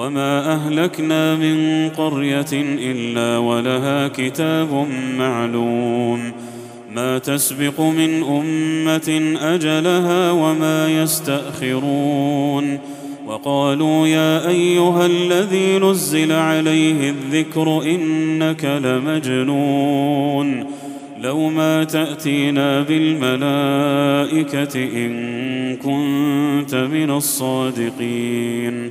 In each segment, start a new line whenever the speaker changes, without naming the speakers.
وما اهلكنا من قريه الا ولها كتاب معلوم ما تسبق من امه اجلها وما يستاخرون وقالوا يا ايها الذي نزل عليه الذكر انك لمجنون لو ما تاتينا بالملائكه ان كنت من الصادقين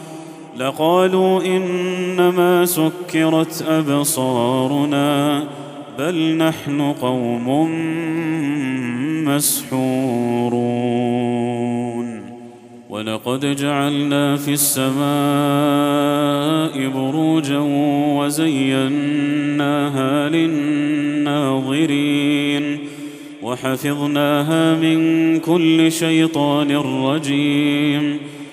لقالوا إنما سكرت أبصارنا بل نحن قوم مسحورون ولقد جعلنا في السماء بروجا وزيناها للناظرين وحفظناها من كل شيطان رجيم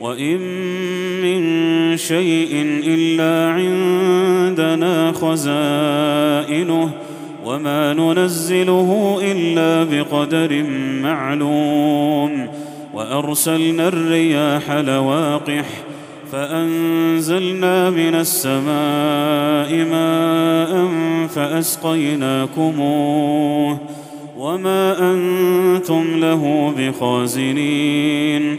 وإن من شيء إلا عندنا خزائنه وما ننزله إلا بقدر معلوم وأرسلنا الرياح لواقح فأنزلنا من السماء ماء فأسقيناكموه وما أنتم له بخازنين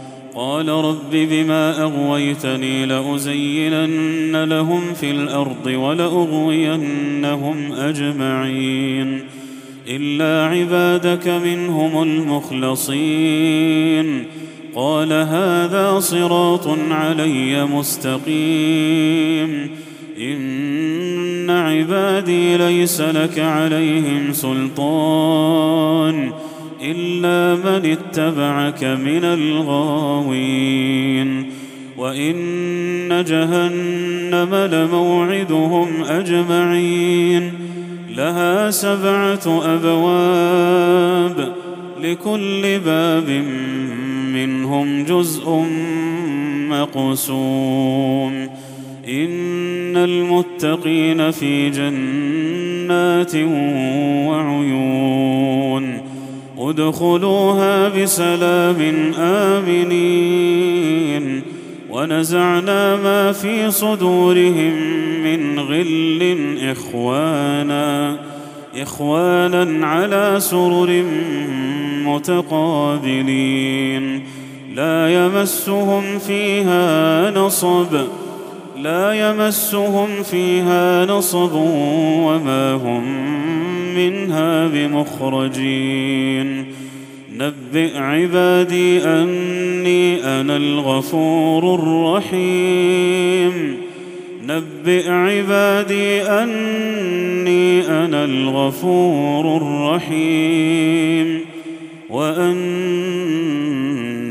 قال رب بما أغويتني لأزينن لهم في الأرض ولأغوينهم أجمعين إلا عبادك منهم المخلصين قال هذا صراط علي مستقيم إن عبادي ليس لك عليهم سلطان الا من اتبعك من الغاوين وان جهنم لموعدهم اجمعين لها سبعه ابواب لكل باب منهم جزء مقسوم ان المتقين في جنات وعيون ادخلوها بسلام آمنين. ونزعنا ما في صدورهم من غل إخوانا إخوانا على سرر متقابلين. لا يمسهم فيها نصب. لا يمسهم فيها نصب وما هم منها بمخرجين. نبئ عبادي أني أنا الغفور الرحيم. نبئ عبادي أني أنا الغفور الرحيم. وأن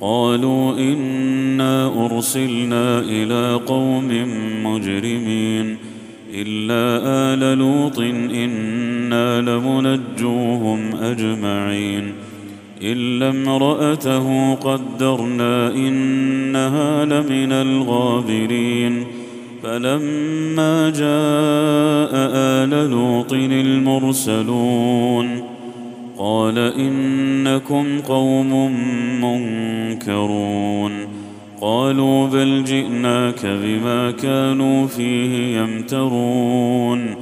قالوا إنا أرسلنا إلى قوم مجرمين إلا آل لوط إنا لمنجوهم أجمعين الا امراته قدرنا إنها لمن الغابرين فلما جاء آل لوط المرسلون قال إنكم قوم منكرون. قالوا بل جئناك بما كانوا فيه يمترون.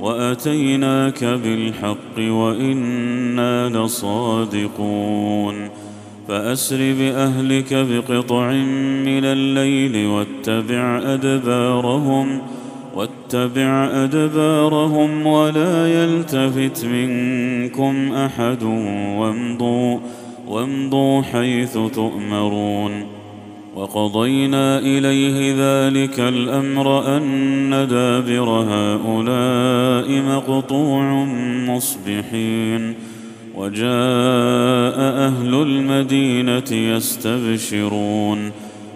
وأتيناك بالحق وإنا لصادقون. فأسر بأهلك بقطع من الليل واتبع أدبارهم. واتبع أدبارهم ولا يلتفت منكم أحد وامضوا وامضوا حيث تؤمرون وقضينا إليه ذلك الأمر أن دابر هؤلاء مقطوع مصبحين وجاء أهل المدينة يستبشرون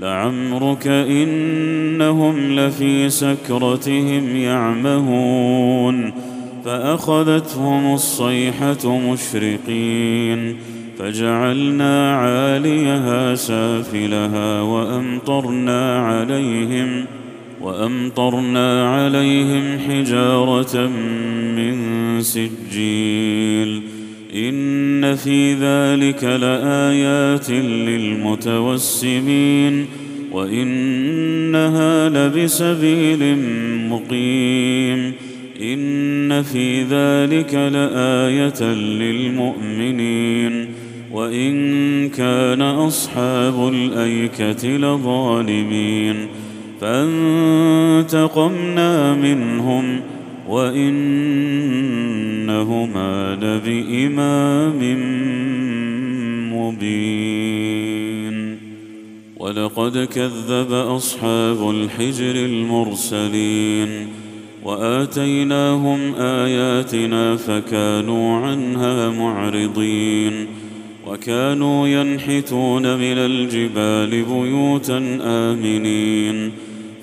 لعمرك إنهم لفي سكرتهم يعمهون فأخذتهم الصيحة مشرقين فجعلنا عاليها سافلها وأمطرنا عليهم وأمطرنا عليهم حجارة من سجيل إن في ذلك لآيات للمتوسمين وإنها لبسبيل مقيم إن في ذلك لآية للمؤمنين وإن كان أصحاب الأيكة لظالمين فانتقمنا منهم وإنهما لبإمام مبين. ولقد كذب أصحاب الحجر المرسلين وآتيناهم آياتنا فكانوا عنها معرضين. وكانوا ينحتون من الجبال بيوتا آمنين.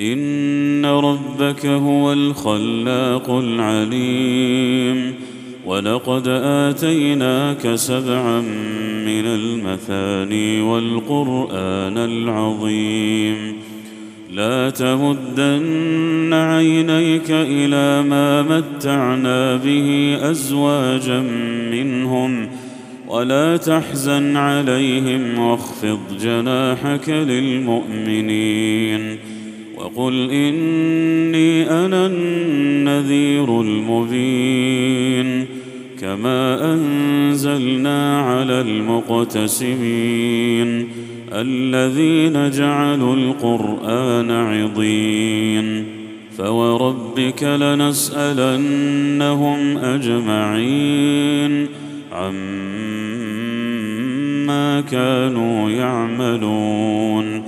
إن ربك هو الخلاق العليم ولقد آتيناك سبعا من المثاني والقرآن العظيم. لا تمدن عينيك إلى ما متعنا به أزواجا منهم ولا تحزن عليهم واخفض جناحك للمؤمنين. وقل إني أنا النذير المبين كما أنزلنا على المقتسمين الذين جعلوا القرآن عضين فوربك لنسألنهم أجمعين عما كانوا يعملون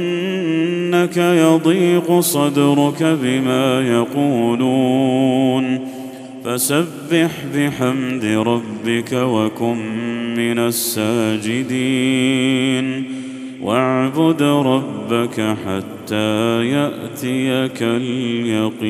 إنك يضيق صدرك بما يقولون. فسبح بحمد ربك وكن من الساجدين. واعبد ربك حتى يأتيك اليقين.